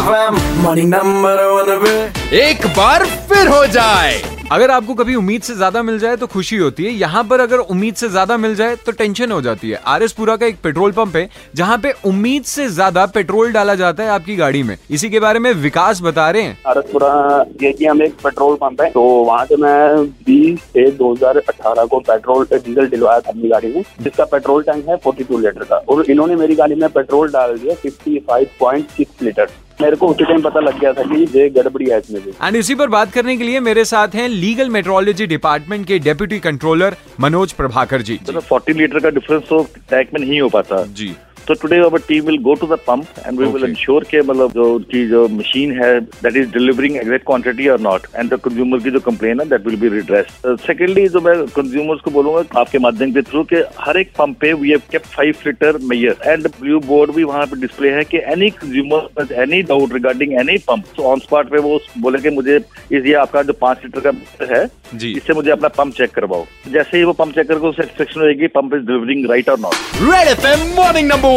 Morning number one पे एक बार फिर हो जाए। अगर आपको कभी उम्मीद से ज़्यादा मिल जाए तो खुशी होती है। यहाँ पर अगर उम्मीद से ज़्यादा मिल जाए तो टेंशन हो जाती है। आर एस पुरा का एक पेट्रोल पंप है जहाँ पे उम्मीद से ज़्यादा पेट्रोल डाला जाता है आपकी गाड़ी में। इसी के बारे में विकास बता रहे हैं। आरसपुरा ये कि हम एक पेट्रोल पंप है तो वहाँ से मैं बीस से 2018 को पेट्रोल डीजल दिलवाया था अपनी गाड़ी में। जिसका पेट्रोल टैंक है 42 लीटर का। और इन्होंने मेरी गाड़ी में पेट्रोल डाल दिया 55.6 लीटर। मेरे को उसी टाइम पता लग गया था कि ये गड़बड़ी है इसमें एंड इसी पर बात करने के लिए मेरे साथ हैं लीगल मेट्रोलॉजी डिपार्टमेंट के डेप्यूटी कंट्रोलर मनोज प्रभाकर जी। तो फोर्टी लीटर का डिफरेंस तो टैक में नहीं हो पाता। जी। तो today our team will go to the pump and we will ensure के मतलब जो उनकी जो मशीन है that is delivering exact quantity और नॉट एंड द कंज्यूमर की जो कंप्लेन है that will be redress secondly जो मैं कंज्यूमर्स को बोलूँगा आपके माध्यम के थ्रू के हर एक पंप पे we have kept five litre measure and blue board भी वहाँ पे डिस्प्ले है कि any consumer any doubt regarding any pump तो ऑन स्पॉट पे वो बोले कि मुझे इस ये आपका जो पाँच लीटर का है इससे मुझे अपना पंप चेक करवाओ। जैसे ही वो पंप चेक करके सेटिस्फेक्शन होगी पंप इज़ डिलीवरिंग राइट और not red FM morning number